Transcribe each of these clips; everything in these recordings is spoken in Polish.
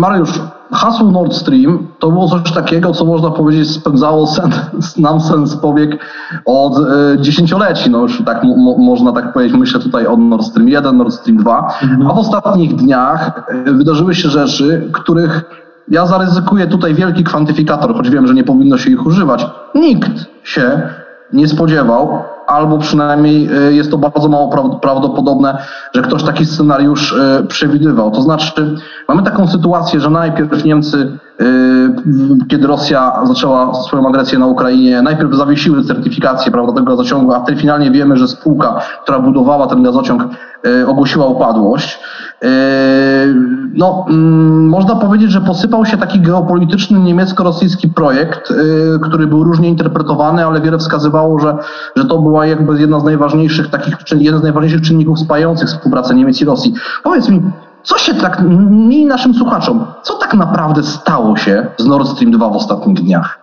Mariusz, hasło Nord Stream to było coś takiego, co można powiedzieć spędzało sen, nam sens powiek od e, dziesięcioleci. No już tak mo, można tak powiedzieć. Myślę tutaj o Nord Stream 1, Nord Stream 2. Mhm. A w ostatnich dniach e, wydarzyły się rzeczy, których ja zaryzykuję tutaj wielki kwantyfikator, choć wiem, że nie powinno się ich używać. Nikt się nie spodziewał, albo przynajmniej e, jest to bardzo mało prawdopodobne, że ktoś taki scenariusz e, przewidywał. To znaczy, mamy taką sytuację, że najpierw Niemcy, e, kiedy Rosja zaczęła swoją agresję na Ukrainie, najpierw zawiesiły certyfikację prawda, tego gazociągu, a finalnie wiemy, że spółka, która budowała ten gazociąg, ogłosiła upadłość. No, mm, można powiedzieć, że posypał się taki geopolityczny niemiecko-rosyjski projekt, który był różnie interpretowany, ale wiele wskazywało, że, że to była jakby jedna z najważniejszych takich, jeden z najważniejszych czynników spajających współpracę Niemiec i Rosji. Powiedz mi, co się tak, mi naszym słuchaczom, co tak naprawdę stało się z Nord Stream 2 w ostatnich dniach?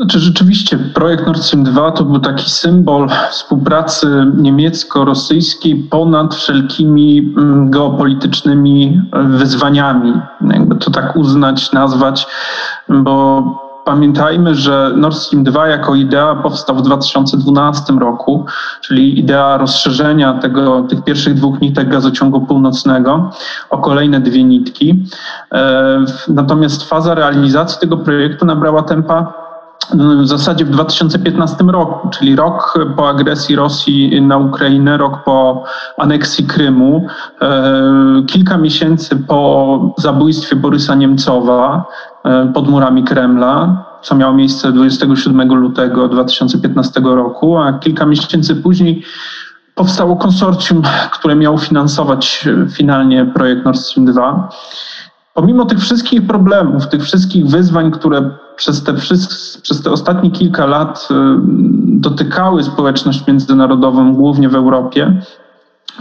Znaczy rzeczywiście projekt Nord Stream 2 to był taki symbol współpracy niemiecko-rosyjskiej ponad wszelkimi mm, geopolitycznymi wyzwaniami. Jakby to tak uznać, nazwać, bo Pamiętajmy, że Nord Stream 2 jako idea powstał w 2012 roku, czyli idea rozszerzenia tego, tych pierwszych dwóch nitek gazociągu północnego o kolejne dwie nitki. E, natomiast faza realizacji tego projektu nabrała tempa w zasadzie w 2015 roku, czyli rok po agresji Rosji na Ukrainę, rok po aneksji Krymu, e, kilka miesięcy po zabójstwie Borysa Niemcowa e, pod murami Kremla, co miało miejsce 27 lutego 2015 roku, a kilka miesięcy później powstało konsorcjum, które miało finansować finalnie projekt Nord Stream 2. Pomimo tych wszystkich problemów, tych wszystkich wyzwań, które przez te, przez te ostatnie kilka lat y, dotykały społeczność międzynarodową, głównie w Europie,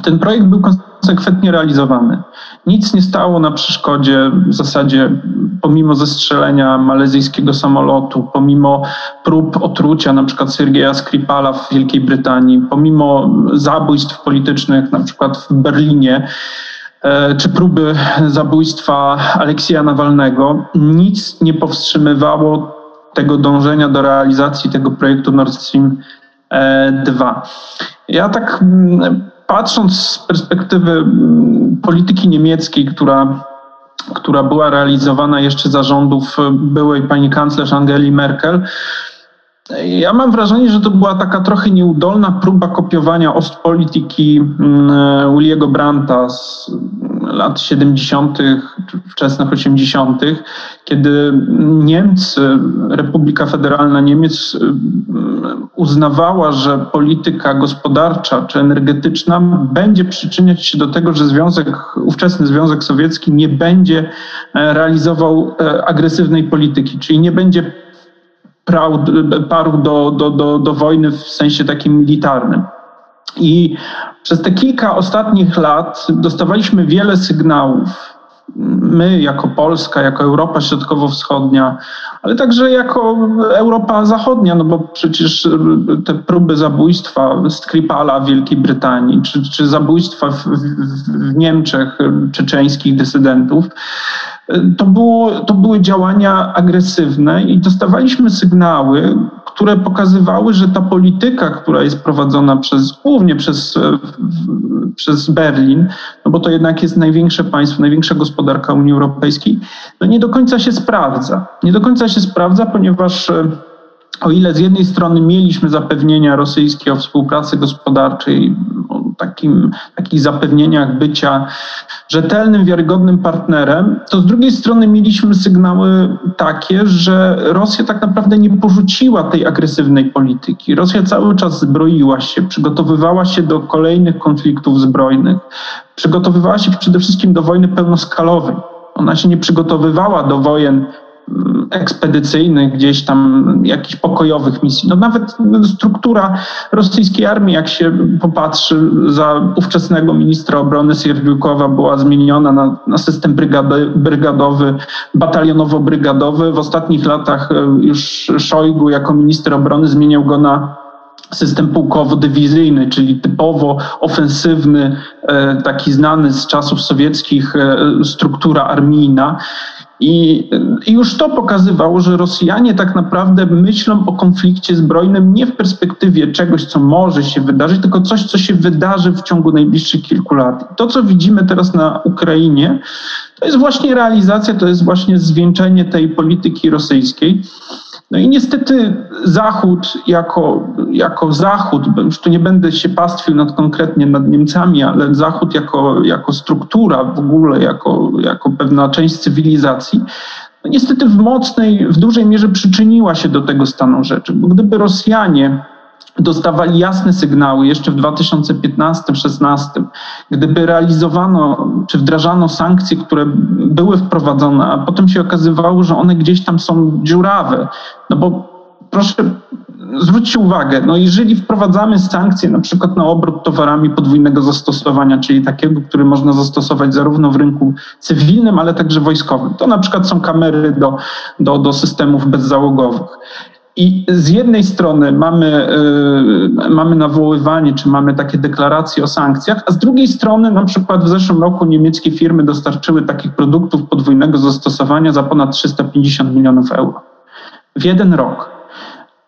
ten projekt był konsekwentnie realizowany. Nic nie stało na przeszkodzie w zasadzie, pomimo zestrzelenia malezyjskiego samolotu, pomimo prób otrucia na przykład Sergeja Skripala w Wielkiej Brytanii, pomimo zabójstw politycznych na przykład w Berlinie, czy próby zabójstwa Aleksija Nawalnego, nic nie powstrzymywało tego dążenia do realizacji tego projektu Nord Stream 2. E, ja tak mm, patrząc z perspektywy mm, polityki niemieckiej, która, która była realizowana jeszcze za rządów byłej pani kanclerz Angeli Merkel, ja mam wrażenie, że to była taka trochę nieudolna próba kopiowania Ostpolitiki mm, Williego Brandta z lat 70., wczesnych 80., kiedy Niemcy, Republika Federalna Niemiec mm, uznawała, że polityka gospodarcza czy energetyczna będzie przyczyniać się do tego, że Związek, ówczesny Związek Sowiecki nie będzie e, realizował e, agresywnej polityki, czyli nie będzie parł do, do, do, do wojny w sensie takim militarnym. I przez te kilka ostatnich lat dostawaliśmy wiele sygnałów. My, jako Polska, jako Europa Środkowo-Wschodnia, ale także jako Europa Zachodnia, no bo przecież te próby zabójstwa Skripala w Wielkiej Brytanii, czy, czy zabójstwa w, w, w Niemczech czeczeńskich dysydentów, to, było, to były działania agresywne i dostawaliśmy sygnały, które pokazywały, że ta polityka, która jest prowadzona przez, głównie przez, przez Berlin, no bo to jednak jest największe państwo, największa gospodarka Unii Europejskiej, no nie do końca się sprawdza. Nie do końca się sprawdza, ponieważ o ile z jednej strony mieliśmy zapewnienia rosyjskie o współpracy gospodarczej, o takim, takich zapewnieniach bycia rzetelnym, wiarygodnym partnerem, to z drugiej strony mieliśmy sygnały takie, że Rosja tak naprawdę nie porzuciła tej agresywnej polityki. Rosja cały czas zbroiła się, przygotowywała się do kolejnych konfliktów zbrojnych, przygotowywała się przede wszystkim do wojny pełnoskalowej. Ona się nie przygotowywała do wojen ekspedycyjnych, gdzieś tam jakichś pokojowych misji. No nawet struktura rosyjskiej armii, jak się popatrzy, za ówczesnego ministra obrony Siergiukowa była zmieniona na, na system brygady, brygadowy, batalionowo-brygadowy. W ostatnich latach e, już Szojgu jako minister obrony zmieniał go na system pułkowo-dywizyjny, czyli typowo ofensywny, e, taki znany z czasów sowieckich e, struktura armijna. I, I, już to pokazywało, że Rosjanie tak naprawdę myślą o konflikcie zbrojnym nie w perspektywie czegoś, co może się wydarzyć, tylko coś, co się wydarzy w ciągu najbliższych kilku lat. To, co widzimy teraz na Ukrainie, to jest właśnie realizacja, to jest właśnie zwieńczenie tej polityki rosyjskiej. No i niestety Zachód jako, jako Zachód, już tu nie będę się pastwił nad konkretnie nad Niemcami, ale Zachód jako, jako struktura w ogóle, jako, jako pewna część cywilizacji, no niestety w mocnej, w dużej mierze przyczyniła się do tego stanu rzeczy. Bo gdyby Rosjanie dostawali jasne sygnały jeszcze w 2015-16, gdyby realizowano czy wdrażano sankcje, które były wprowadzone, a potem się okazywało, że one gdzieś tam są dziurawe. No bo proszę zwróćcie uwagę, no jeżeli wprowadzamy sankcje na przykład na obrót towarami podwójnego zastosowania, czyli takiego, który można zastosować zarówno w rynku cywilnym, ale także wojskowym, to na przykład są kamery do, do, do systemów bezzałogowych. I z jednej strony mamy, y, mamy nawoływanie, czy mamy takie deklaracje o sankcjach, a z drugiej strony na przykład w zeszłym roku niemieckie firmy dostarczyły takich produktów podwójnego zastosowania za ponad 350 milionów euro. W jeden rok.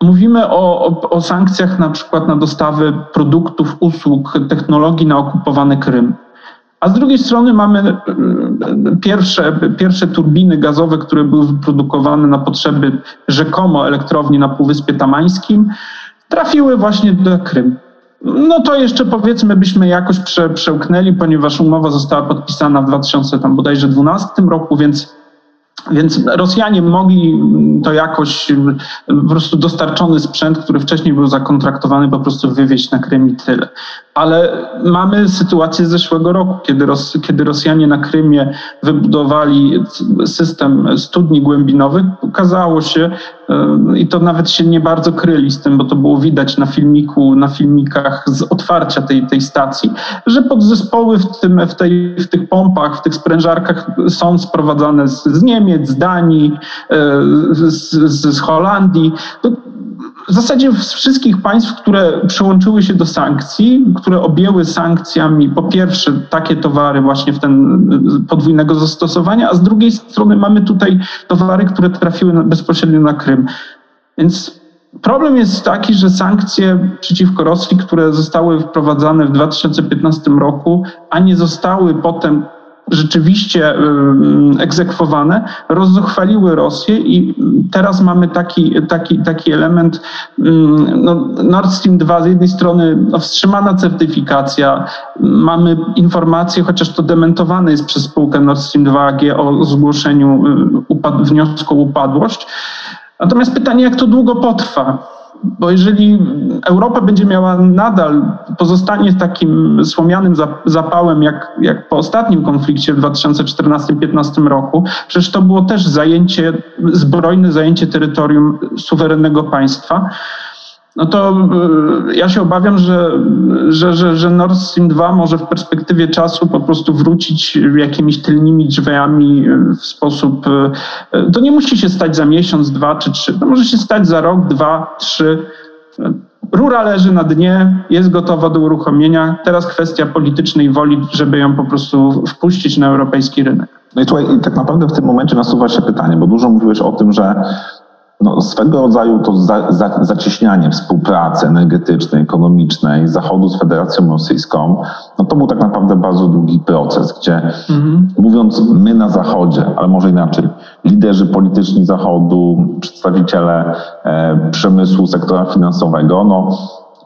Mówimy o, o, o sankcjach na przykład na dostawy produktów, usług, technologii na okupowany Krym. A z drugiej strony mamy e, pierwsze, pierwsze turbiny gazowe, które były wyprodukowane na potrzeby rzekomo elektrowni na Półwyspie Tamańskim, trafiły właśnie do Krym. No to jeszcze powiedzmy byśmy jakoś prze, przełknęli, ponieważ umowa została podpisana w 2012 roku, więc więc Rosjanie mogli to jakoś po prostu dostarczony sprzęt, który wcześniej był zakontraktowany, po prostu wywieźć na Krym i tyle. Ale mamy sytuację z zeszłego roku, kiedy, Ros kiedy Rosjanie na Krymie wybudowali system studni głębinowych. Okazało się, yy, i to nawet się nie bardzo kryli z tym, bo to było widać na filmiku, na filmikach z otwarcia tej, tej stacji, że podzespoły w, tym, w, tej, w tych pompach, w tych sprężarkach są sprowadzane z, z Niemiec, z Danii, yy, z, z, Holandii. To w zasadzie z wszystkich państw, które przyłączyły się do sankcji, które objęły sankcjami po pierwsze takie towary właśnie w ten podwójnego zastosowania, a z drugiej strony mamy tutaj towary, które trafiły bezpośrednio na Krym. Więc problem jest taki, że sankcje przeciwko Rosji, które zostały wprowadzane w 2015 roku, a nie zostały potem rzeczywiście egzekwowane, rozzuchwaliły Rosję i teraz mamy taki, taki, taki element no, Nord Stream 2 z jednej strony no, wstrzymana certyfikacja, mamy informacje, chociaż to dementowane jest przez spółkę Nord Stream 2 AG o zgłoszeniu upad- wniosku o upadłość. Natomiast pytanie, jak to długo potrwa? Bo jeżeli Europa będzie miała nadal, pozostanie takim słomianym zapałem, jak, jak po ostatnim konflikcie w 2014-2015 roku, przecież to było też zajęcie, zbrojne zajęcie terytorium suwerennego państwa, no to y, ja się obawiam, że, że, że, że Nord Stream 2 może w perspektywie czasu po prostu wrócić jakimiś tylnymi drzwiami y, w sposób. Y, to nie musi się stać za miesiąc, dwa czy trzy. To może się stać za rok, dwa, trzy. Rura leży na dnie, jest gotowa do uruchomienia. Teraz kwestia politycznej woli, żeby ją po prostu wpuścić na europejski rynek. No i tutaj tak naprawdę w tym momencie nasuwa się pytanie, bo dużo mówiłeś o tym, że no, swego rodzaju to za, za, zacieśnianie współpracy energetycznej, ekonomicznej Zachodu z Federacją Rosyjską, no to był tak naprawdę bardzo długi proces, gdzie mhm. mówiąc my na Zachodzie, ale może inaczej, liderzy polityczni Zachodu, przedstawiciele e, przemysłu, sektora finansowego, no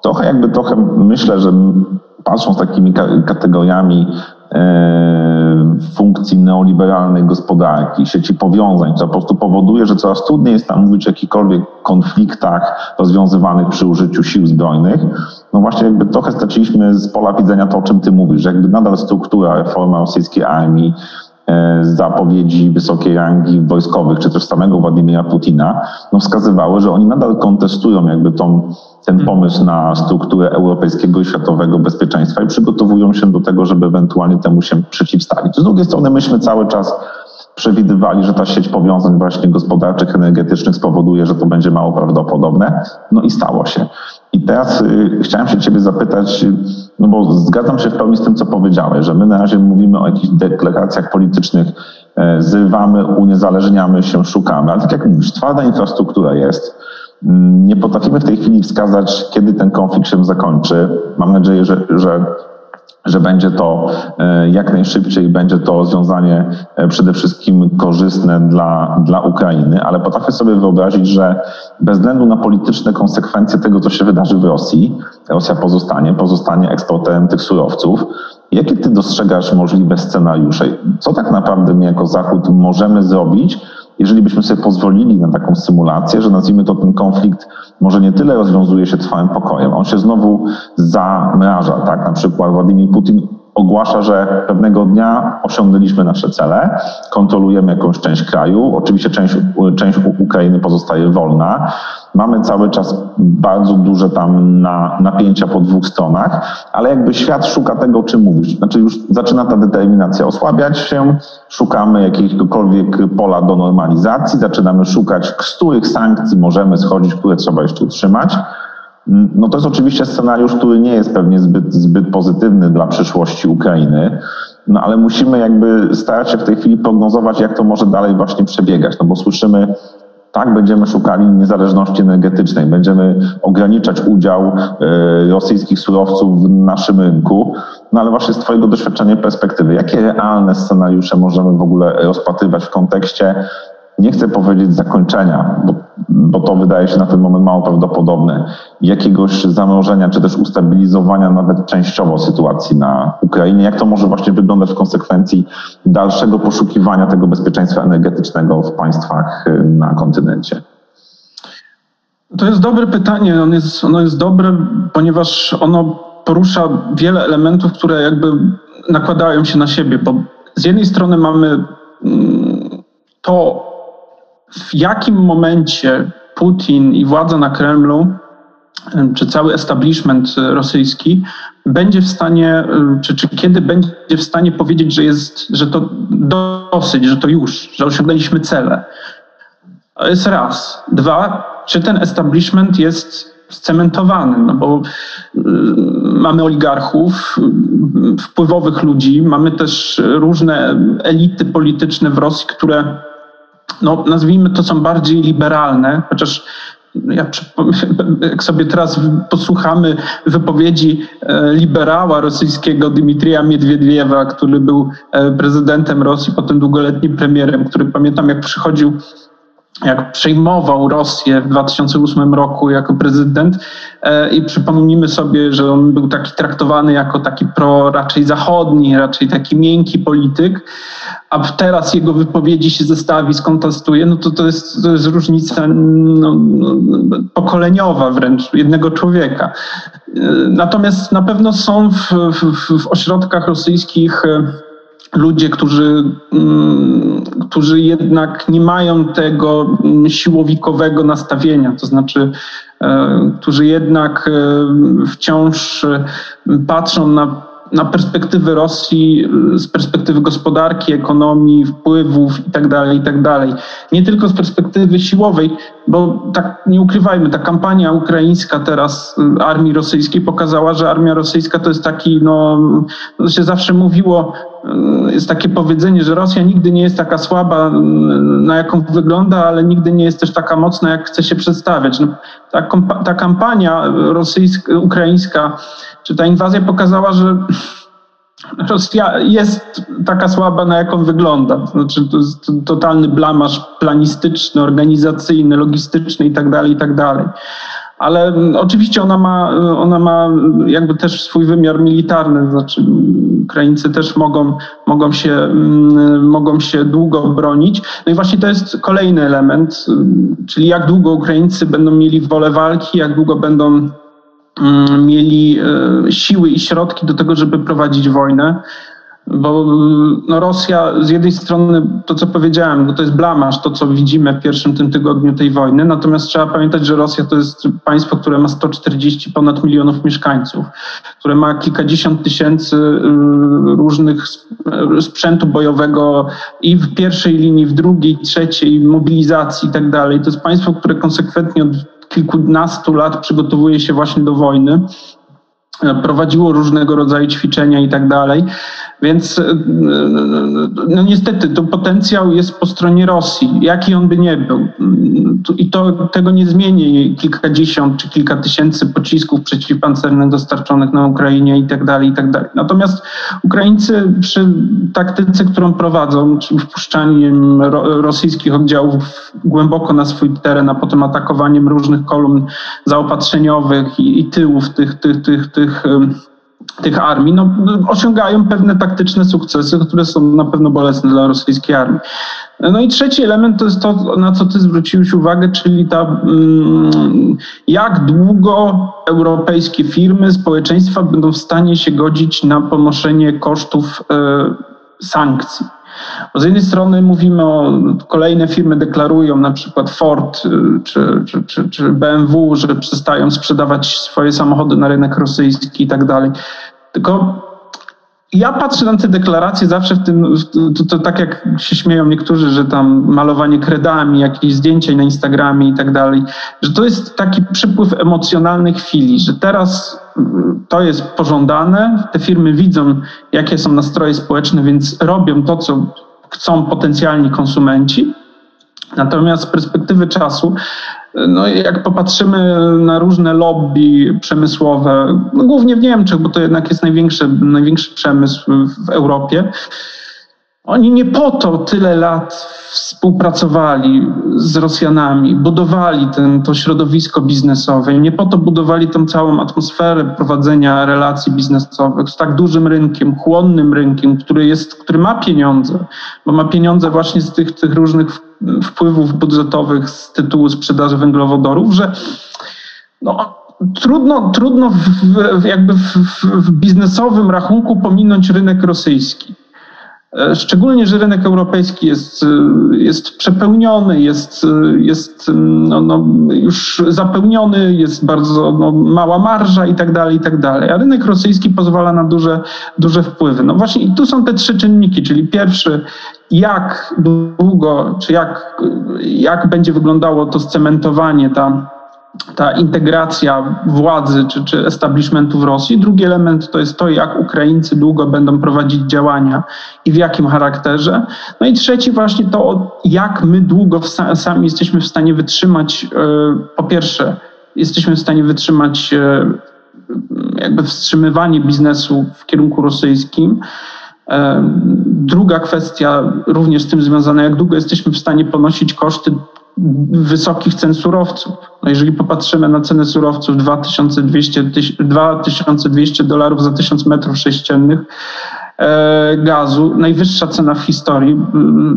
trochę jakby trochę myślę, że patrząc takimi kategoriami funkcji neoliberalnej gospodarki, sieci powiązań, co po prostu powoduje, że coraz trudniej jest tam mówić o jakichkolwiek konfliktach rozwiązywanych przy użyciu sił zbrojnych. No właśnie jakby trochę straciliśmy z pola widzenia to, o czym ty mówisz, że jakby nadal struktura reforma rosyjskiej armii, e, zapowiedzi wysokiej rangi wojskowych, czy też samego Władimira Putina, no wskazywały, że oni nadal kontestują jakby tą ten hmm. pomysł na strukturę europejskiego i światowego bezpieczeństwa i przygotowują się do tego, żeby ewentualnie temu się przeciwstawić. Z drugiej strony myśmy cały czas przewidywali, że ta sieć powiązań właśnie gospodarczych, energetycznych spowoduje, że to będzie mało prawdopodobne. No i stało się. I teraz y, chciałem się ciebie zapytać, no bo zgadzam się w pełni z tym, co powiedziałeś, że my na razie mówimy o jakichś deklaracjach politycznych, e, zrywamy, uniezależniamy się, szukamy, ale tak jak mówisz, twarda infrastruktura jest. Mm, nie potrafimy w tej chwili wskazać, kiedy ten konflikt się zakończy. Mam nadzieję, że, że że będzie to e, jak najszybciej, będzie to rozwiązanie e, przede wszystkim korzystne dla, dla Ukrainy, ale potrafię sobie wyobrazić, że bez względu na polityczne konsekwencje tego, co się wydarzy w Rosji, Rosja pozostanie, pozostanie eksporterem tych surowców. Jakie ty dostrzegasz możliwe scenariusze? Co tak naprawdę my jako Zachód możemy zrobić, jeżeli byśmy sobie pozwolili na taką symulację, że nazwijmy to ten konflikt może nie tyle rozwiązuje się trwałym pokojem, on się znowu zamraża, tak? Na przykład Władimir Putin ogłasza, że pewnego dnia osiągnęliśmy nasze cele, kontrolujemy jakąś część kraju, oczywiście część, część Ukrainy pozostaje wolna. Mamy cały czas bardzo duże tam na, napięcia po dwóch stronach, ale jakby świat szuka tego, czym mówisz. Znaczy już zaczyna ta determinacja osłabiać się, szukamy jakiegokolwiek pola do normalizacji, zaczynamy szukać, których sankcji możemy schodzić, które trzeba jeszcze utrzymać. No to jest oczywiście scenariusz, który nie jest pewnie zbyt, zbyt pozytywny dla przyszłości Ukrainy, no ale musimy jakby starać się w tej chwili prognozować, jak to może dalej właśnie przebiegać, no bo słyszymy, tak, będziemy szukali niezależności energetycznej, będziemy ograniczać udział y, rosyjskich surowców w naszym rynku, no ale właśnie z Twojego doświadczenia perspektywy, jakie realne scenariusze możemy w ogóle rozpatrywać w kontekście nie chcę powiedzieć zakończenia, bo, bo to wydaje się na ten moment mało prawdopodobne, jakiegoś zamrożenia czy też ustabilizowania nawet częściowo sytuacji na Ukrainie. Jak to może właśnie wyglądać w konsekwencji dalszego poszukiwania tego bezpieczeństwa energetycznego w państwach y, na kontynencie? To jest dobre pytanie. Ono jest, ono jest dobre, ponieważ ono porusza wiele elementów, które jakby nakładają się na siebie, bo z jednej strony mamy mm, to, w jakim momencie Putin i władza na Kremlu, czy cały establishment rosyjski będzie w stanie, czy, czy kiedy będzie w stanie powiedzieć, że jest, że to dosyć, że to już, że osiągnęliśmy cele. To jest raz. Dwa, czy ten establishment jest scementowany, no bo y, mamy oligarchów, wpływowych ludzi, mamy też różne elity polityczne w Rosji, które no, nazwijmy to, są bardziej liberalne, chociaż ja, jak sobie teraz posłuchamy wypowiedzi e, liberała rosyjskiego Dmitrija Miedwiediewa, który był e, prezydentem Rosji, potem długoletnim premierem, który pamiętam jak przychodził jak przejmował Rosję w 2008 roku jako prezydent e, i przypomnijmy sobie, że on był taki traktowany jako taki pro raczej zachodni, raczej taki miękki polityk, a teraz jego wypowiedzi się zestawi, skontestuje, no to to jest, to jest różnica no, no, pokoleniowa wręcz jednego człowieka. E, natomiast na pewno są w, w, w ośrodkach rosyjskich e, ludzie, którzy, mm, którzy jednak nie mają tego mm, siłowikowego nastawienia, to znaczy, e, którzy jednak wciąż patrzą na na perspektywy Rosji, z perspektywy gospodarki, ekonomii, wpływów itd., tak itd. Tak nie tylko z perspektywy siłowej, bo tak nie ukrywajmy, ta kampania ukraińska teraz armii rosyjskiej pokazała, że armia rosyjska to jest taki, no, się zawsze mówiło, jest takie powiedzenie, że Rosja nigdy nie jest taka słaba, na jaką wygląda, ale nigdy nie jest też taka mocna, jak chce się przedstawiać. No, ta, ta kampania rosyjska, ukraińska, czy ta inwazja pokazała, że Rosja jest taka słaba, na jaką wygląda. Znaczy, to jest totalny blamaż planistyczny, organizacyjny, logistyczny itd., tak itd. Ale oczywiście ona ma, ona ma jakby też swój wymiar militarny, znaczy Ukraińcy też mogą, mogą, się, mm, mogą się długo bronić. No i właśnie to jest kolejny element, czyli jak długo Ukraińcy będą mieli wolę walki, jak długo będą Mm, mieli siły i środki do tego, żeby prowadzić wojnę. Bo no Rosja z jednej strony, to co powiedziałem, no to jest blamaż, to co widzimy w pierwszym tym tygodniu tej wojny, natomiast trzeba pamiętać, że Rosja to jest państwo, które ma 140 ponad milionów mieszkańców, które ma kilkadziesiąt tysięcy y, różnych sprzętu bojowego i w pierwszej linii, w drugiej, trzeciej, mobilizacji i tak dalej. To jest państwo, które konsekwentnie od kilkunastu lat przygotowuje się właśnie do wojny prowadziło różnego rodzaju ćwiczenia i tak dalej. Więc no niestety to potencjał jest po stronie Rosji, jaki on by nie był. I to tego nie zmieni kilkadziesiąt czy kilka tysięcy pocisków przeciwpancernych dostarczonych na Ukrainie i tak dalej, i tak dalej. Natomiast Ukraińcy przy taktyce, którą prowadzą, czyli wpuszczaniem rosyjskich oddziałów głęboko na swój teren, a potem atakowaniem różnych kolumn zaopatrzeniowych i, i tyłów tych, tych, tych, tych tych armii, no, osiągają pewne taktyczne sukcesy, które są na pewno bolesne dla rosyjskiej armii. No i trzeci element to jest to, na co ty zwróciłeś uwagę, czyli ta, mm, jak długo europejskie firmy, społeczeństwa będą w stanie się godzić na ponoszenie kosztów e, sankcji. Bo z jednej strony mówimy o, kolejne firmy deklarują, na przykład Ford y, czy, czy, czy, czy BMW, że przestają sprzedawać swoje samochody na rynek rosyjski i tak dalej. Tylko ja patrzę na te deklaracje zawsze w tym, to, to, tak jak się śmieją niektórzy, że tam malowanie kredami, jakieś zdjęcia na Instagramie i tak dalej, że to jest taki przypływ emocjonalnej chwili, że teraz mm, to jest pożądane, te firmy widzą, jakie są nastroje społeczne, więc robią to, co chcą potencjalni konsumenci. Natomiast z perspektywy czasu no, jak popatrzymy na różne lobby przemysłowe, no, głównie w Niemczech, bo to jednak jest największy, największy przemysł w Europie, oni nie po to tyle lat współpracowali z Rosjanami, budowali ten, to środowisko biznesowe, nie po to budowali tą całą atmosferę prowadzenia relacji biznesowych z tak dużym rynkiem, chłonnym rynkiem, który, jest, który ma pieniądze, bo ma pieniądze właśnie z tych, tych różnych wpływów budżetowych z tytułu sprzedaży węglowodorów, że no, trudno, trudno w, jakby w, w biznesowym rachunku pominąć rynek rosyjski. E, szczególnie, że rynek europejski jest, e, jest przepełniony, jest, e, jest no, no, już zapełniony, jest bardzo no, mała marża i tak dalej, i tak dalej. A rynek rosyjski pozwala na duże, duże wpływy. No właśnie i tu są te trzy czynniki, czyli pierwszy, jak długo, czy jak, jak będzie wyglądało to scementowanie, ta ta integracja władzy czy, czy establishmentu w Rosji. Drugi element to jest to, jak Ukraińcy długo będą prowadzić działania i w jakim charakterze. No i trzeci właśnie to, jak my długo sami jesteśmy w stanie wytrzymać, e, po pierwsze, jesteśmy w stanie wytrzymać e, jakby wstrzymywanie biznesu w kierunku rosyjskim. E, druga kwestia, również z tym związana, jak długo jesteśmy w stanie ponosić koszty wysokich cen surowców. No jeżeli popatrzymy na cenę surowców 2200, 2200 dolarów za 1000 metrów sześciennych e, gazu, najwyższa cena w historii,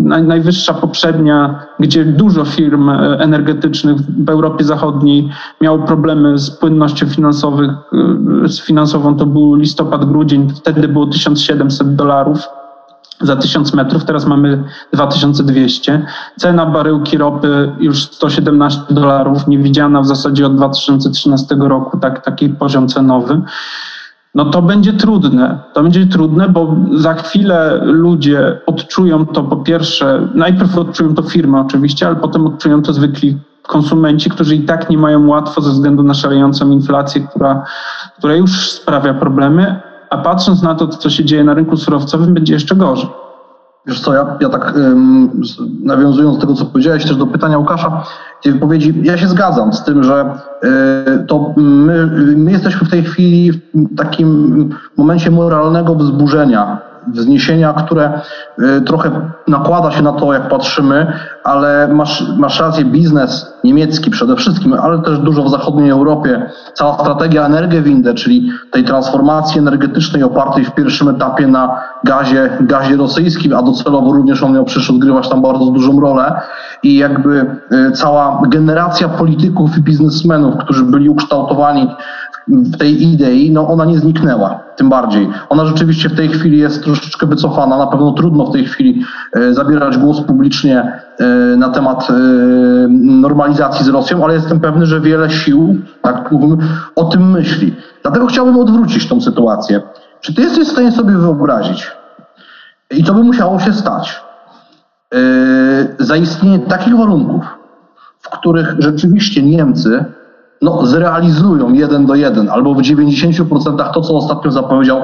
najwyższa poprzednia, gdzie dużo firm e, energetycznych w Europie Zachodniej miało problemy z płynnością e, z finansową, to był listopad, grudzień, wtedy było 1700 dolarów za 1000 metrów, teraz mamy 2200. Cena baryłki ropy już 117 dolarów, niewidziana w zasadzie od 2013 roku, tak, taki poziom cenowy. No to będzie trudne. To będzie trudne, bo za chwilę ludzie odczują to po pierwsze, najpierw odczują to firmy oczywiście, ale potem odczują to zwykli konsumenci, którzy i tak nie mają łatwo ze względu na szalejącą inflację, która, która już sprawia problemy, a patrząc na to, co się dzieje na rynku surowcowym, będzie jeszcze gorzej. Wiesz co, ja, ja tak um, nawiązując do tego, co powiedziałeś też do pytania Łukasza, tej wypowiedzi, ja się zgadzam z tym, że y, to my, my jesteśmy w tej chwili w takim momencie moralnego wzburzenia, wzniesienia, które y, trochę nakłada się na to, jak patrzymy, ale masz, masz rację, biznes niemiecki przede wszystkim, ale też dużo w zachodniej Europie, cała strategia Energiewinde, czyli tej transformacji energetycznej opartej w pierwszym etapie na gazie, gazie rosyjskim, a docelowo również on miał przecież odgrywać tam bardzo dużą rolę. I jakby y, cała generacja polityków i biznesmenów, którzy byli ukształtowani w tej idei, no ona nie zniknęła, tym bardziej. Ona rzeczywiście w tej chwili jest troszeczkę wycofana, na pewno trudno w tej chwili e, zabierać głos publicznie e, na temat e, normalizacji z Rosją, ale jestem pewny, że wiele sił, tak mówimy, o tym myśli. Dlatego chciałbym odwrócić tą sytuację. Czy ty jesteś w stanie sobie wyobrazić, i to by musiało się stać, zaistnienie takich warunków, w których rzeczywiście Niemcy no, zrealizują jeden do jeden, albo w 90% to, co ostatnio zapowiedział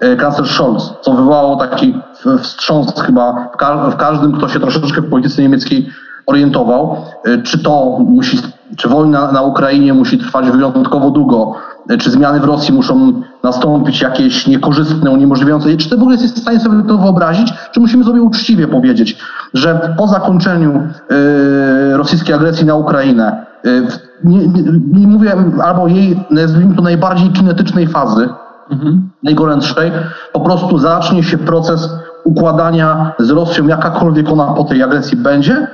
e, kanclerz Scholz, co wywołało taki wstrząs chyba w, ka w każdym, kto się troszeczkę w polityce niemieckiej orientował, e, czy to musi, czy wojna na Ukrainie musi trwać wyjątkowo długo, czy zmiany w Rosji muszą nastąpić jakieś niekorzystne, uniemożliwiające, czy to w ogóle jest w stanie sobie to wyobrazić, czy musimy sobie uczciwie powiedzieć, że po zakończeniu yy, rosyjskiej agresji na Ukrainę, yy, nie, nie, nie, mówię, albo jej, nazwijmy to najbardziej kinetycznej fazy, mhm. najgorętszej, po prostu zacznie się proces układania z Rosją, jakakolwiek ona po tej agresji będzie,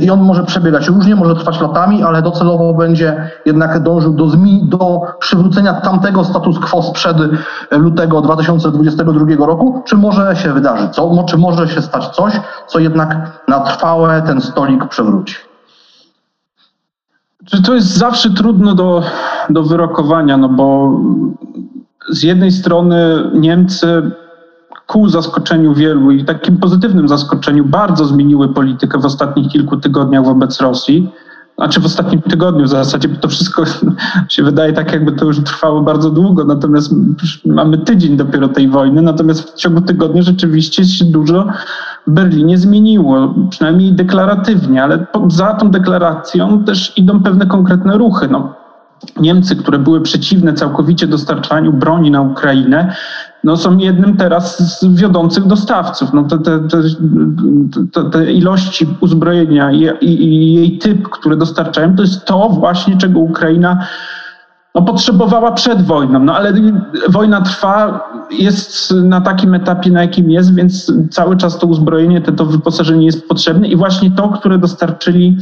i on może przebiegać różnie, może trwać latami, ale docelowo będzie jednak dążył do, zmi, do przywrócenia tamtego status quo sprzed lutego 2022 roku, czy może się wydarzyć, co, czy może się stać coś, co jednak na trwałe ten stolik przewróci. To jest zawsze trudno do, do wyrokowania, no bo z jednej strony Niemcy ku zaskoczeniu wielu i takim pozytywnym zaskoczeniu bardzo zmieniły politykę w ostatnich kilku tygodniach wobec Rosji. Znaczy w ostatnim tygodniu w zasadzie to wszystko się wydaje tak, jakby to już trwało bardzo długo, natomiast mamy tydzień dopiero tej wojny, natomiast w ciągu tygodnia rzeczywiście się dużo w Berlinie zmieniło, przynajmniej deklaratywnie, ale za tą deklaracją też idą pewne konkretne ruchy. No, Niemcy, które były przeciwne całkowicie dostarczaniu broni na Ukrainę, no są jednym teraz z wiodących dostawców. No te, te, te, te ilości uzbrojenia i, i, i, jej typ, które dostarczają, to jest to właśnie, czego Ukraina no, potrzebowała przed wojną. No ale wojna trwa, jest na takim etapie, na jakim jest, więc cały czas to uzbrojenie, to, to wyposażenie jest potrzebne i właśnie to, które dostarczyli,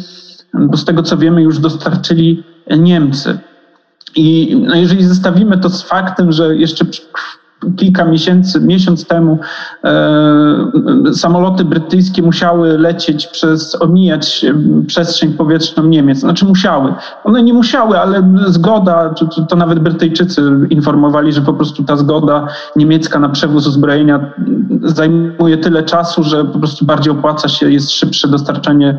bo z tego co wiemy, już dostarczyli Niemcy. I no jeżeli zestawimy to z faktem, że jeszcze kilka miesięcy, miesiąc temu e, samoloty brytyjskie musiały lecieć przez, omijać przestrzeń powietrzną Niemiec. Znaczy musiały. One nie musiały, ale zgoda, to, to nawet Brytyjczycy informowali, że po prostu ta zgoda niemiecka na przewóz uzbrojenia zajmuje tyle czasu, że po prostu bardziej opłaca się, jest szybsze dostarczanie,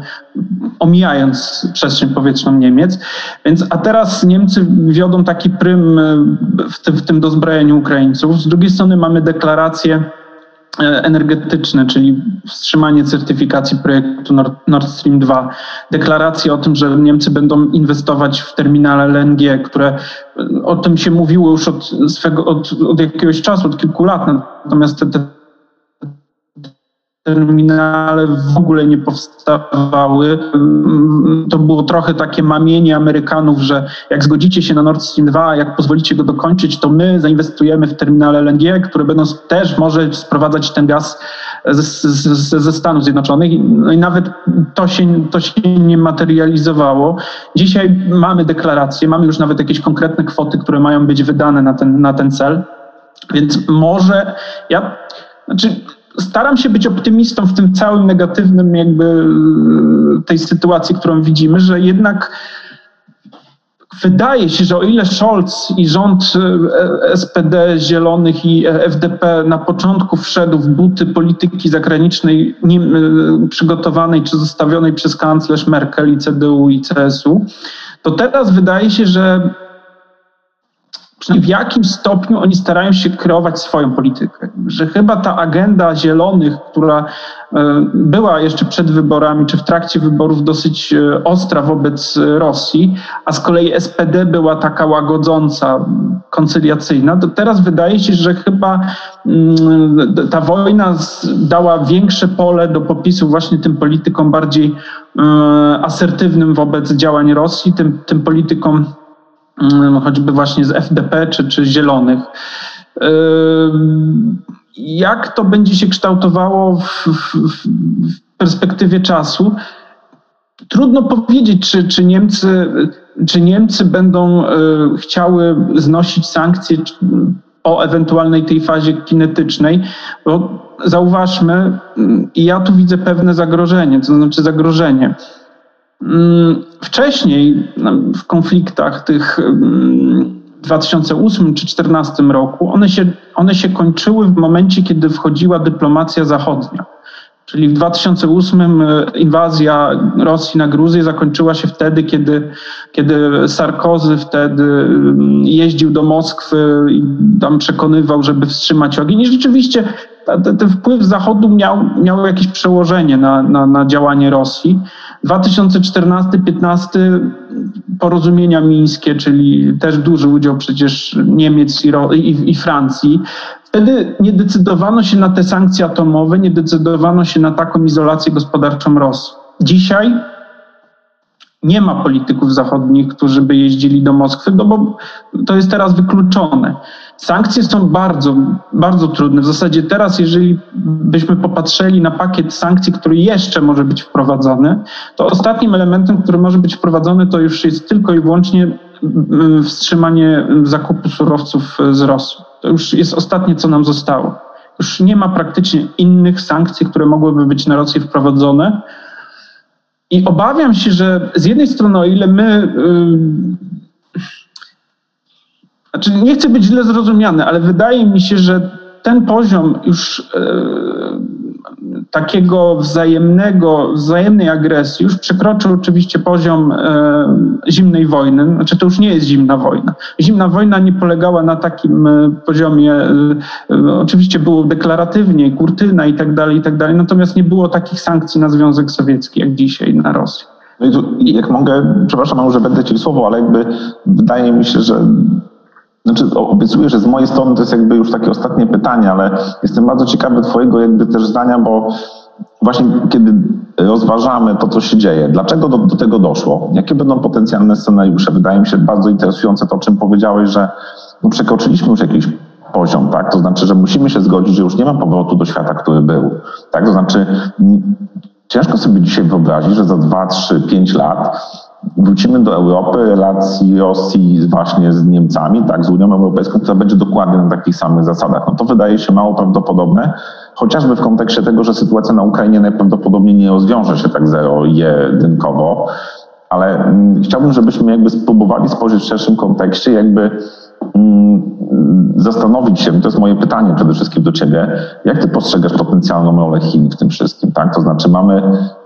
omijając przestrzeń powietrzną Niemiec. Więc, a teraz Niemcy wiodą taki prym w tym, w tym dozbrojeniu Ukraińców. Z drugiej strony mamy deklaracje e, energetyczne, czyli wstrzymanie certyfikacji projektu Nord Stream 2, deklaracje o tym, że Niemcy będą inwestować w terminale LNG, które o tym się mówiło już od, swego, od, od jakiegoś czasu, od kilku lat, natomiast te, te terminale w ogóle nie powstawały. To było trochę takie mamienie Amerykanów, że jak zgodzicie się na Nord Stream 2, jak pozwolicie go dokończyć, to my zainwestujemy w terminale LNG, które będą też może sprowadzać ten gaz ze, ze, ze Stanów Zjednoczonych. No i nawet to się, to się nie materializowało. Dzisiaj mamy deklaracje, mamy już nawet jakieś konkretne kwoty, które mają być wydane na ten, na ten cel. Więc może ja, znaczy staram się być optymistą w tym całym negatywnym jakby e, tej sytuacji, którą widzimy, że jednak wydaje się, że o ile Scholz i rząd e, SPD, Zielonych i FDP na początku wszedł w buty polityki zagranicznej nie, przygotowanej czy zostawionej przez kanclerz Merkel i CDU i CSU, to teraz wydaje się, że w jakim stopniu oni starają się kreować swoją politykę. Że chyba ta agenda zielonych, która e, była jeszcze przed wyborami, czy w trakcie wyborów dosyć e, ostra wobec Rosji, a z kolei SPD była taka łagodząca, koncyliacyjna, to teraz wydaje się, że chyba mm, ta wojna dała większe pole do popisu właśnie tym politykom bardziej e, asertywnym wobec działań Rosji, tym, tym politykom choćby właśnie z FDP czy, czy Zielonych. Jak to będzie się kształtowało w, w, w perspektywie czasu? Trudno powiedzieć, czy, czy, Niemcy, czy Niemcy będą e, chciały znosić sankcje o ewentualnej tej fazie kinetycznej, bo zauważmy, i ja tu widzę pewne zagrożenie, to znaczy zagrożenie. Mm, wcześniej w konfliktach tych w 2008 czy 2014 roku, one się, one się kończyły w momencie, kiedy wchodziła dyplomacja zachodnia. Czyli w 2008 e, inwazja Rosji na Gruzję zakończyła się wtedy, kiedy, kiedy Sarkozy wtedy mm, jeździł do Moskwy i tam przekonywał, żeby wstrzymać ogień. I rzeczywiście ten wpływ Zachodu miał, miał jakieś przełożenie na, na, na działanie Rosji. 2014-15 porozumienia mińskie, czyli też duży udział przecież Niemiec i, i, i Francji. Wtedy nie decydowano się na te sankcje atomowe, nie decydowano się na taką izolację gospodarczą Rosji. Dzisiaj nie ma polityków zachodnich, którzy by jeździli do Moskwy, no bo to jest teraz wykluczone. Sankcje są bardzo, bardzo trudne. W zasadzie teraz, jeżeli byśmy popatrzyli na pakiet sankcji, który jeszcze może być wprowadzony, to ostatnim elementem, który może być wprowadzony, to już jest tylko i wyłącznie mm, wstrzymanie zakupu surowców z Rosji. To już jest ostatnie, co nam zostało. Już nie ma praktycznie innych sankcji, które mogłyby być na Rosję wprowadzone. I obawiam się, że z jednej strony, o ile my. Yy, znaczy, nie chcę być źle zrozumiany, ale wydaje mi się, że ten poziom już yy, takiego wzajemnego, wzajemnej agresji już przekroczył oczywiście poziom e, zimnej wojny. Znaczy to już nie jest zimna wojna. Zimna wojna nie polegała na takim e, poziomie, e, e, oczywiście było deklaratywnie, kurtyna i tak dalej, i tak dalej, natomiast nie było takich sankcji na Związek Sowiecki jak dzisiaj na Rosję. No jak mogę, przepraszam, że będę ci słowo, ale jakby wydaje mi się, że znaczy, obiecuję, że z mojej strony to jest jakby już takie ostatnie pytanie, ale jestem bardzo ciekawy Twojego jakby też zdania, bo właśnie kiedy rozważamy to, co się dzieje, dlaczego do, do, tego doszło, jakie będą potencjalne scenariusze, wydaje mi się bardzo interesujące to, o czym powiedziałeś, że no, przekroczyliśmy już jakiś poziom, tak? To znaczy, że musimy się zgodzić, że już nie ma powrotu do świata, który był. Tak? To znaczy, ciężko sobie dzisiaj wyobrazić, że za 2, 3, 5 lat wrócimy do Europy, relacji Rosji właśnie z Niemcami, tak, z Unią Europejską, która będzie dokładnie na takich samych zasadach. No to wydaje się mało prawdopodobne, chociażby w kontekście tego, że sytuacja na Ukrainie najprawdopodobniej nie rozwiąże się tak zero-jedynkowo, ale mm, chciałbym, żebyśmy jakby spróbowali spojrzeć w szerszym kontekście, jakby zastanowić się, to jest moje pytanie przede wszystkim do Ciebie, jak Ty postrzegasz potencjalną rolę Chin w tym wszystkim, tak? To znaczy mamy,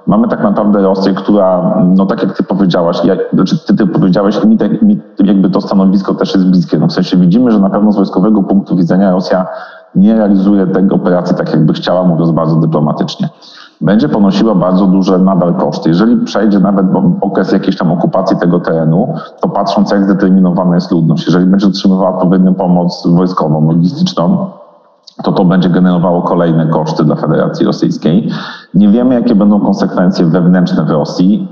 mamy tak naprawdę Rosję, która, no tak jak Ty powiedziałaś, jak, znaczy Ty, ty powiedziałeś, mi, tak, mi jakby to stanowisko też jest bliskie, no w sensie widzimy, że na pewno z wojskowego punktu widzenia Rosja nie realizuje tej operacji tak, jakby chciała, mówiąc bardzo dyplomatycznie będzie ponosiła bardzo duże nadal koszty. Jeżeli przejdzie nawet okres jakiejś tam okupacji tego terenu, to patrząc jak zdeterminowana jest ludność, jeżeli będzie otrzymywała odpowiednią pomoc wojskową, logistyczną, to to będzie generowało kolejne koszty dla Federacji Rosyjskiej. Nie wiemy, jakie będą konsekwencje wewnętrzne w Rosji.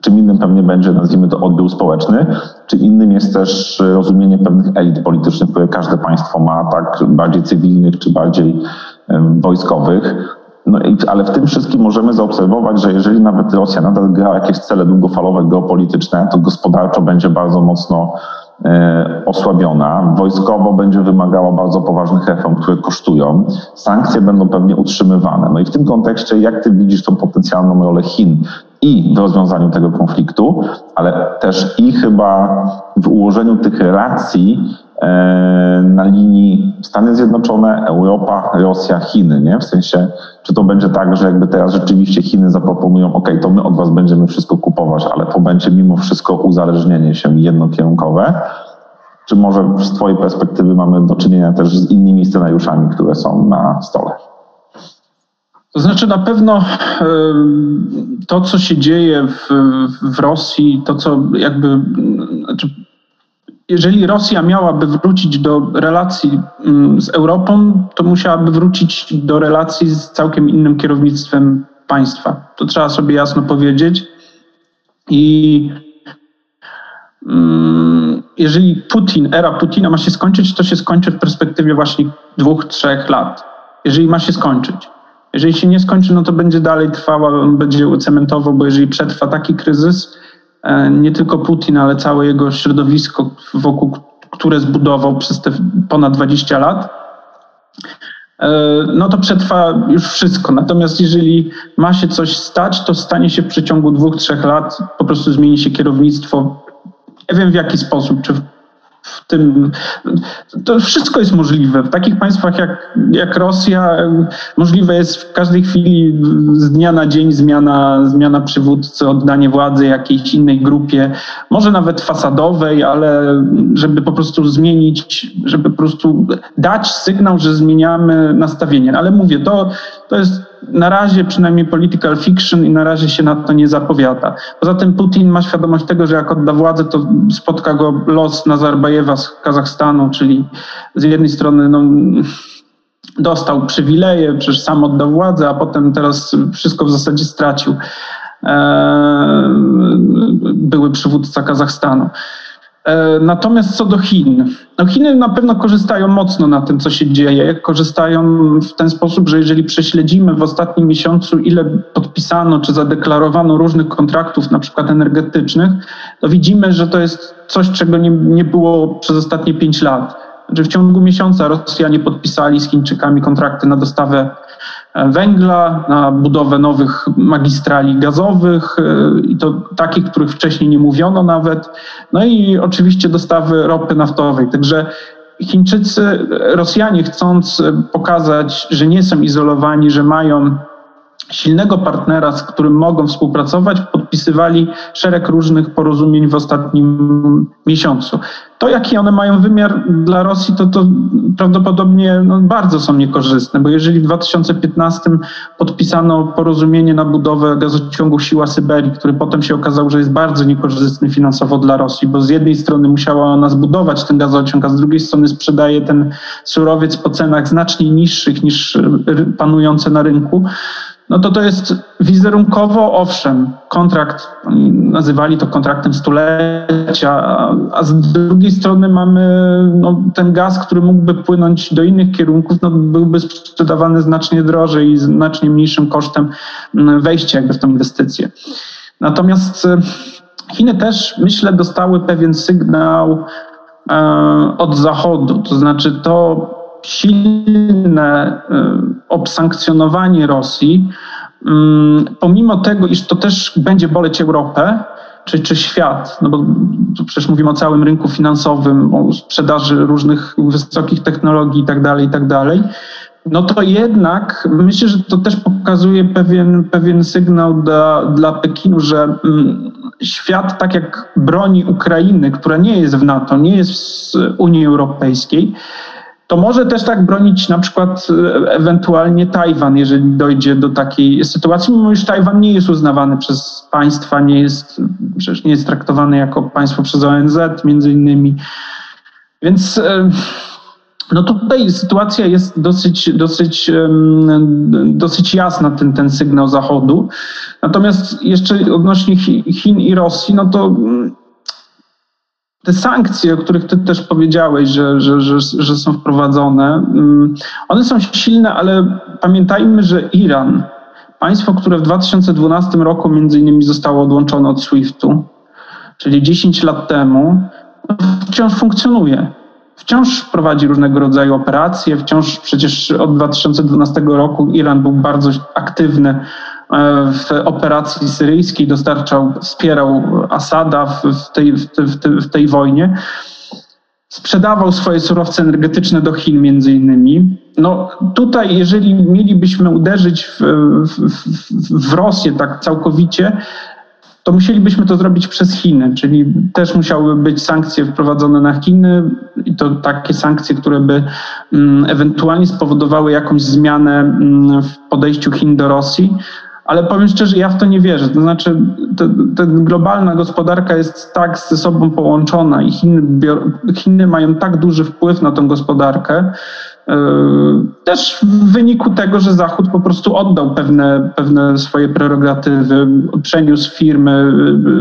Czym innym pewnie będzie, nazwijmy to, odbiór społeczny, czy innym jest też rozumienie pewnych elit politycznych, które każde państwo ma, tak bardziej cywilnych czy bardziej wojskowych. No i, ale w tym wszystkim możemy zaobserwować, że jeżeli nawet Rosja nadal gra jakieś cele długofalowe, geopolityczne, to gospodarczo będzie bardzo mocno e, osłabiona. Wojskowo będzie wymagała bardzo poważnych reform, które kosztują. Sankcje będą pewnie utrzymywane. No i w tym kontekście, jak ty widzisz tą potencjalną rolę Chin i w rozwiązaniu tego konfliktu, ale też i chyba w ułożeniu tych relacji E, na linii Stany Zjednoczone, Europa, Rosja, Chiny, nie? W sensie, czy to będzie tak, że jakby teraz rzeczywiście Chiny zaproponują, ok, to my od was będziemy wszystko kupować, ale to będzie mimo wszystko uzależnienie się jednokierunkowe, czy może z twojej perspektywy mamy do czynienia też z innymi scenariuszami, które są na stole? To znaczy na pewno to, co się dzieje w, w Rosji, to co jakby, znaczy jeżeli Rosja miałaby wrócić do relacji z Europą, to musiałaby wrócić do relacji z całkiem innym kierownictwem państwa. To trzeba sobie jasno powiedzieć. I jeżeli Putin, era Putina ma się skończyć, to się skończy w perspektywie właśnie dwóch, trzech lat. Jeżeli ma się skończyć. Jeżeli się nie skończy, no to będzie dalej trwała, będzie cementował, bo jeżeli przetrwa taki kryzys, E, nie tylko Putin, ale całe jego środowisko, wokół które zbudował przez te ponad 20 lat, e, no to przetrwa już wszystko. Natomiast jeżeli ma się coś stać, to stanie się w przeciągu dwóch, trzech lat, po prostu zmieni się kierownictwo. Nie wiem w jaki sposób, czy w tym, to wszystko jest możliwe. W takich państwach jak, jak Rosja możliwe jest w każdej chwili z dnia na dzień zmiana, zmiana przywódcy, oddanie władzy jakiejś innej grupie, może nawet fasadowej, ale żeby po prostu zmienić, żeby po prostu dać sygnał, że zmieniamy nastawienie. Ale mówię, to, to jest na razie przynajmniej political fiction i na razie się na to nie zapowiada. Poza tym Putin ma świadomość tego, że jak odda władzę, to spotka go los Nazarbajewa z Kazachstanu, czyli z jednej strony no, dostał przywileje, przecież sam oddał władzę, a potem teraz wszystko w zasadzie stracił. Eee, były przywódca Kazachstanu. E, natomiast co do Chin, no Chiny na pewno korzystają mocno na tym, co się dzieje. Korzystają w ten sposób, że jeżeli prześledzimy w ostatnim miesiącu, ile podpisano czy zadeklarowano różnych kontraktów, na przykład energetycznych, to widzimy, że to jest coś, czego nie, nie było przez ostatnie pięć lat. Że w ciągu miesiąca Rosjanie podpisali z Chińczykami kontrakty na dostawę węgla, na budowę nowych magistrali gazowych e, i to takich, których wcześniej nie mówiono nawet. No i oczywiście dostawy ropy naftowej. Także Chińczycy, Rosjanie chcąc pokazać, że nie są izolowani, że mają silnego partnera, z którym mogą współpracować, podpisywali szereg różnych porozumień w ostatnim miesiącu. To, jaki one mają wymiar dla Rosji, to, to prawdopodobnie no, bardzo są niekorzystne, bo jeżeli w 2015 podpisano porozumienie na budowę gazociągu Siła Syberii, który potem się okazał, że jest bardzo niekorzystny finansowo dla Rosji, bo z jednej strony musiała ona zbudować ten gazociąg, a z drugiej strony sprzedaje ten surowiec po cenach znacznie niższych niż panujące na rynku, no to to jest wizerunkowo, owszem, kontrakt, nazywali to kontraktem stulecia, a z drugiej strony mamy no, ten gaz, który mógłby płynąć do innych kierunków, no, byłby sprzedawany znacznie drożej i znacznie mniejszym kosztem wejścia jakby w tę inwestycję. Natomiast e, Chiny też, myślę, dostały pewien sygnał e, od Zachodu, to znaczy to silne y, obsankcjonowanie Rosji, mm, pomimo tego, iż to też będzie boleć Europę, czy, czy świat, no bo przecież mówimy o całym rynku finansowym, o sprzedaży różnych wysokich technologii itd., tak itd., tak no to jednak myślę, że to też pokazuje pewien, pewien sygnał dla, dla Pekinu, że mm, świat, tak jak broni Ukrainy, która nie jest w NATO, nie jest w Unii Europejskiej, to może też tak bronić na przykład e, ewentualnie Tajwan, jeżeli dojdzie do takiej sytuacji, mimo iż Tajwan nie jest uznawany przez państwa, nie jest, przecież nie jest traktowany jako państwo przez ONZ między innymi. Więc e, no tutaj sytuacja jest dosyć, dosyć, dosyć jasna, ten, ten sygnał Zachodu. Natomiast jeszcze odnośnie Chin i Rosji, no to te sankcje, o których ty też powiedziałeś, że, że, że, że są wprowadzone, mm, one są silne, ale pamiętajmy, że Iran, państwo, które w 2012 roku między innymi zostało odłączone od SWIFT-u, czyli 10 lat temu, wciąż funkcjonuje. Wciąż prowadzi różnego rodzaju operacje, wciąż przecież od 2012 roku Iran był bardzo aktywny w operacji syryjskiej, dostarczał, wspierał Asada w tej, w, tej, w tej wojnie. Sprzedawał swoje surowce energetyczne do Chin między innymi. No tutaj, jeżeli mielibyśmy uderzyć w, w, w Rosję tak całkowicie, to musielibyśmy to zrobić przez Chiny, czyli też musiałyby być sankcje wprowadzone na Chiny i to takie sankcje, które by mm, ewentualnie spowodowały jakąś zmianę mm, w podejściu Chin do Rosji ale powiem szczerze, ja w to nie wierzę. To znaczy, ta globalna gospodarka jest tak ze sobą połączona i Chiny, Chiny mają tak duży wpływ na tę gospodarkę, e, też w wyniku tego, że Zachód po prostu oddał pewne, pewne swoje prerogatywy, przeniósł firmy,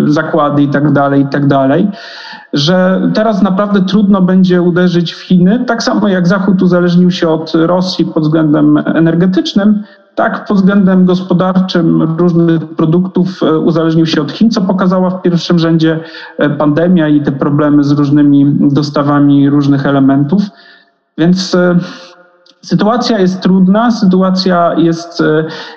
e, zakłady itd., tak itd., tak że teraz naprawdę trudno będzie uderzyć w Chiny, tak samo jak Zachód uzależnił się od Rosji pod względem energetycznym, tak, pod względem gospodarczym różnych produktów e, uzależnił się od Chin, co pokazała w pierwszym rzędzie e, pandemia i te problemy z różnymi dostawami różnych elementów. Więc e, sytuacja jest trudna, sytuacja jest,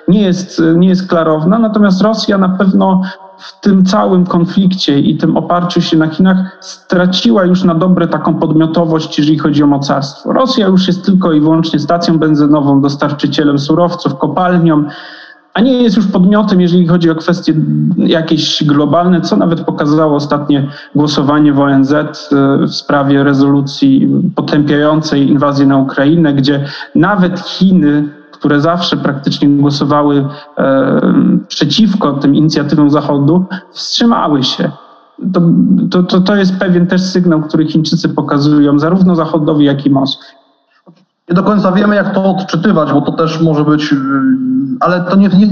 nie, jest, nie jest klarowna, natomiast Rosja na pewno w tym całym konflikcie i tym oparciu się na Chinach straciła już na dobre taką podmiotowość, jeżeli chodzi o mocarstwo. Rosja już jest tylko i wyłącznie stacją benzynową, dostarczycielem surowców, kopalnią, a nie jest już podmiotem, jeżeli chodzi o kwestie jakieś globalne, co nawet pokazało ostatnie głosowanie w ONZ e, w sprawie rezolucji potępiającej inwazję na Ukrainę, gdzie nawet Chiny które zawsze praktycznie głosowały e, przeciwko tym inicjatywom Zachodu, wstrzymały się. To, to, to jest pewien też sygnał, który Chińczycy pokazują zarówno Zachodowi, jak i Moskwie. Nie do końca wiemy, jak to odczytywać, bo to też może być, y, ale to nie, nie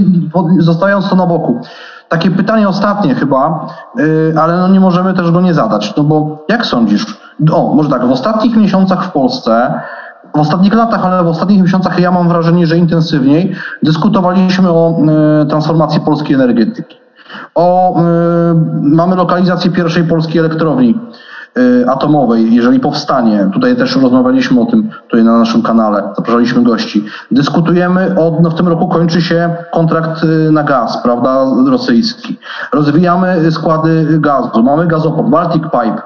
zostawiając to na boku. Takie pytanie ostatnie chyba, y, ale no nie możemy też go nie zadać. No bo jak sądzisz? O, może tak, w ostatnich miesiącach w Polsce w ostatnich latach, ale w ostatnich miesiącach ja mam wrażenie, że intensywniej dyskutowaliśmy o y, transformacji polskiej energetyki. O, y, mamy lokalizację pierwszej polskiej elektrowni y, atomowej, jeżeli powstanie. Tutaj też rozmawialiśmy o tym tutaj na naszym kanale, zapraszaliśmy gości. Dyskutujemy, o, no w tym roku kończy się kontrakt na gaz, prawda, rosyjski. Rozwijamy składy gazu, mamy gazoport, Baltic Pipe,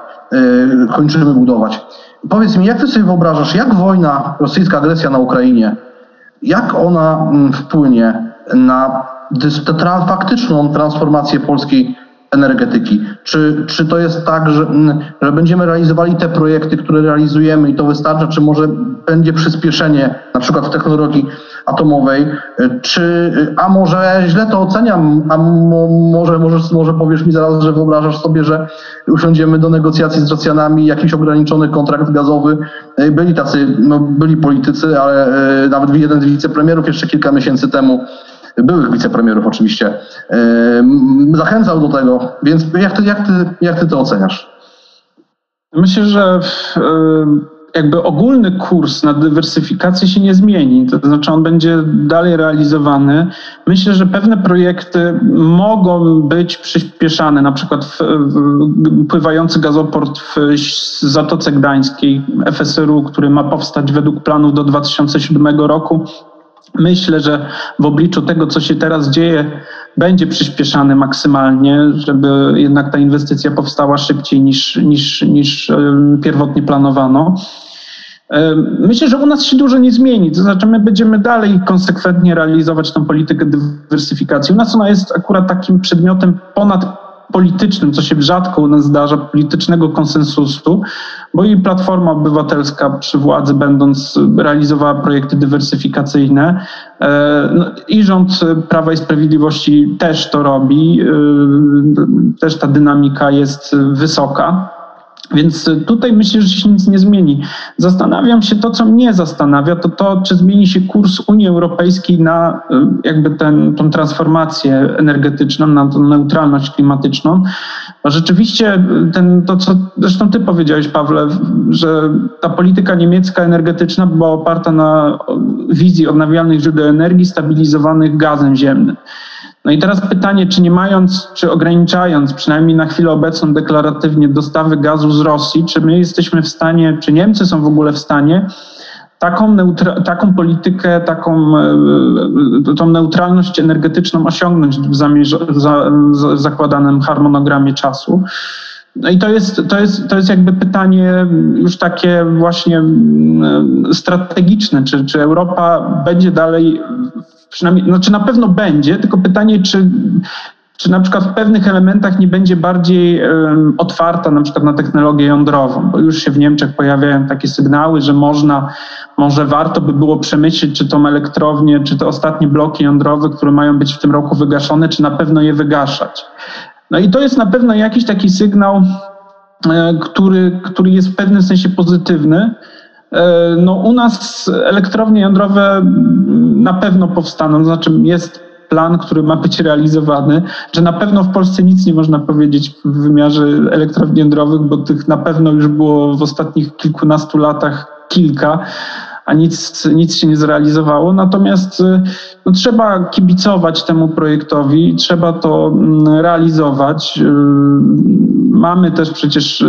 kończymy budować. Powiedz mi, jak ty sobie wyobrażasz, jak wojna, rosyjska agresja na Ukrainie, jak ona mm, wpłynie na tę faktyczną transformację polskiej energetyki? Czy, czy to jest tak, że, mm, że będziemy realizowali te projekty, które realizujemy i to wystarcza, czy może będzie przyspieszenie na przykład w technologii atomowej, czy, a może źle to oceniam, a może, może, może powiesz mi zaraz, że wyobrażasz sobie, że usiądziemy do negocjacji z Rosjanami, jakiś ograniczony kontrakt gazowy. Byli tacy, no, byli politycy, ale nawet jeden z wicepremierów jeszcze kilka miesięcy temu byłych wicepremierów oczywiście, zachęcał do tego, więc jak ty, jak ty, jak ty to oceniasz? Myślę, że w, jakby ogólny kurs na dywersyfikację się nie zmieni, to znaczy on będzie dalej realizowany. Myślę, że pewne projekty mogą być przyspieszane, na przykład w, w, pływający gazoport w Zatoce Gdańskiej FSRU, który ma powstać według planów do 2007 roku. Myślę, że w obliczu tego, co się teraz dzieje, będzie przyspieszany maksymalnie, żeby jednak ta inwestycja powstała szybciej niż, niż, niż pierwotnie planowano. Myślę, że u nas się dużo nie zmieni, to znaczy my będziemy dalej konsekwentnie realizować tę politykę dywersyfikacji. U nas ona jest akurat takim przedmiotem ponad politycznym, co się rzadko u nas zdarza, politycznego konsensusu, bo i Platforma Obywatelska przy władzy będąc realizowała projekty dywersyfikacyjne e, no, i rząd Prawa i Sprawiedliwości też to robi, e, też ta dynamika jest wysoka. Więc tutaj myślę, że się nic nie zmieni. Zastanawiam się, to co mnie zastanawia, to to, czy zmieni się kurs Unii Europejskiej na y, jakby ten, tą transformację energetyczną, na tą neutralność klimatyczną. Bo rzeczywiście ten, to, co zresztą ty powiedziałeś, Pawle, że ta polityka niemiecka energetyczna była oparta na wizji odnawialnych źródeł energii stabilizowanych gazem ziemnym. No i teraz pytanie, czy nie mając, czy ograniczając przynajmniej na chwilę obecną deklaratywnie dostawy gazu z Rosji, czy my jesteśmy w stanie, czy Niemcy są w ogóle w stanie taką, neutra, taką politykę, taką e, e, tą neutralność energetyczną osiągnąć w zamierz, za, zakładanym harmonogramie czasu. No i to jest, to, jest, to jest jakby pytanie już takie właśnie mm, strategiczne, czy, czy Europa będzie dalej przynajmniej, znaczy na pewno będzie, tylko pytanie, czy, czy na przykład w pewnych elementach nie będzie bardziej um, otwarta na przykład na technologię jądrową, bo już się w Niemczech pojawiają takie sygnały, że można, może warto by było przemyśleć, czy tą elektrownię, czy te ostatnie bloki jądrowe, które mają być w tym roku wygaszone, czy na pewno je wygaszać. No i to jest na pewno jakiś taki sygnał, e, który, który jest w pewnym sensie pozytywny, no, u nas elektrownie jądrowe na pewno powstaną, znaczy jest plan, który ma być realizowany, że na pewno w Polsce nic nie można powiedzieć w wymiarze elektrowni jądrowych, bo tych na pewno już było w ostatnich kilkunastu latach kilka, a nic, nic się nie zrealizowało. Natomiast y, no, trzeba kibicować temu projektowi, trzeba to mm, realizować. Y, mamy też przecież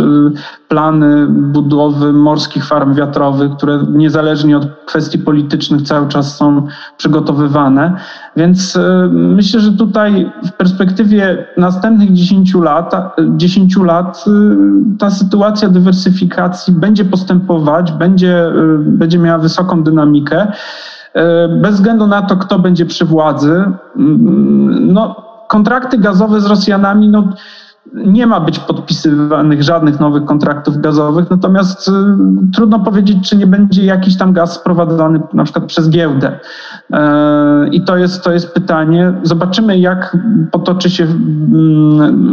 plany budowy morskich farm wiatrowych, które niezależnie od kwestii politycznych cały czas są przygotowywane. Więc myślę, że tutaj w perspektywie następnych 10 lat, 10 lat ta sytuacja dywersyfikacji będzie postępować, będzie, będzie miała wysoką dynamikę. E, bez względu na to, kto będzie przy władzy, mm, no, kontrakty gazowe z Rosjanami, no, nie ma być podpisywanych żadnych nowych kontraktów gazowych, natomiast y, trudno powiedzieć, czy nie będzie jakiś tam gaz sprowadzany na przykład przez giełdę. E, I to jest, to jest pytanie. Zobaczymy, jak potoczy się y,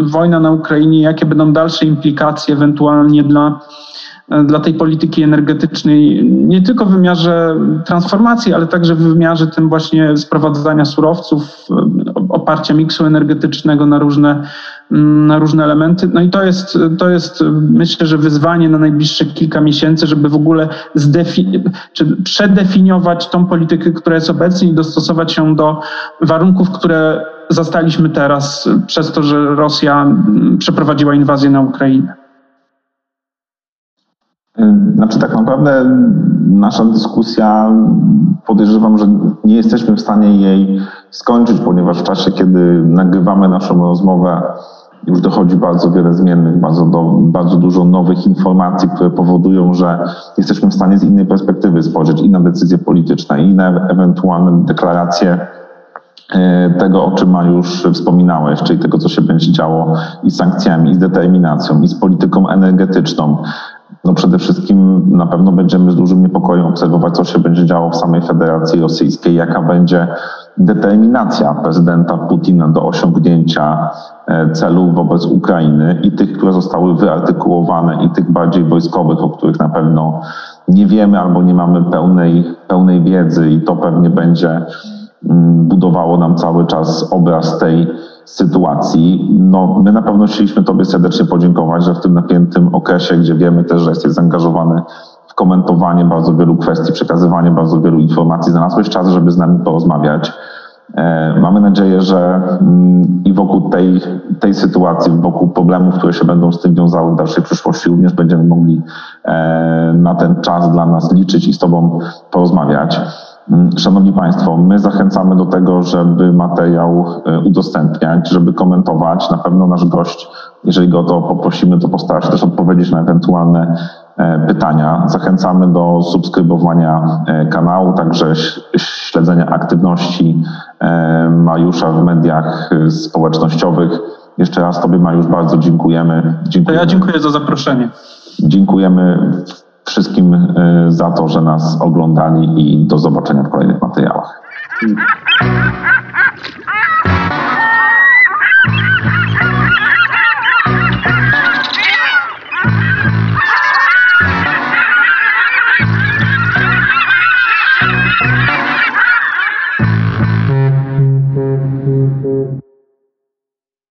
wojna na Ukrainie, jakie będą dalsze implikacje ewentualnie dla dla tej polityki energetycznej, nie tylko w wymiarze transformacji, ale także w wymiarze tym właśnie sprowadzania surowców, oparcia miksu energetycznego na różne, na różne elementy. No i to jest, to jest myślę, że wyzwanie na najbliższe kilka miesięcy, żeby w ogóle zdefi- czy przedefiniować tą politykę, która jest obecnie i dostosować się do warunków, które zastaliśmy teraz przez to, że Rosja przeprowadziła inwazję na Ukrainę. Znaczy, tak naprawdę nasza dyskusja podejrzewam, że nie jesteśmy w stanie jej skończyć, ponieważ w czasie, kiedy nagrywamy naszą rozmowę, już dochodzi bardzo wiele zmiennych, bardzo, do, bardzo dużo nowych informacji, które powodują, że jesteśmy w stanie z innej perspektywy spojrzeć i na decyzje polityczne, i na ewentualne deklaracje e, tego, o czym już wspominałeś, czyli tego, co się będzie działo i z sankcjami, i z determinacją, i z polityką energetyczną, no przede wszystkim na pewno będziemy z dużym niepokojem obserwować, co się będzie działo w samej Federacji Rosyjskiej, jaka będzie determinacja prezydenta Putina do osiągnięcia e, celów wobec Ukrainy i tych, które zostały wyartykułowane, i tych bardziej wojskowych, o których na pewno nie wiemy albo nie mamy pełnej, pełnej wiedzy, i to pewnie będzie mm, budowało nam cały czas obraz tej sytuacji. No, my na pewno chcieliśmy Tobie serdecznie podziękować, że w tym napiętym okresie, gdzie wiemy też, że jesteś zaangażowany w komentowanie bardzo wielu kwestii, przekazywanie bardzo wielu informacji, znalazłeś czas, żeby z nami porozmawiać. E, mamy nadzieję, że mm, i wokół tej, tej sytuacji, wokół problemów, które się będą z tym wiązały w dalszej przyszłości, również będziemy mogli e, na ten czas dla nas liczyć i z Tobą porozmawiać. Mm, szanowni Państwo, my zachęcamy do tego, żeby materiał e, udostępniać, żeby komentować. Na pewno nasz gość, jeżeli go to poprosimy, to postara się też odpowiedzieć na ewentualne e, pytania. Zachęcamy do subskrybowania e, kanału, także śledzenia aktywności Mariusza w mediach społecznościowych. Jeszcze raz Tobie, Mariusz, bardzo dziękujemy. dziękujemy. Ja dziękuję za zaproszenie. Dziękujemy wszystkim e, za to, że nas oglądali i do zobaczenia w kolejnych materiałach.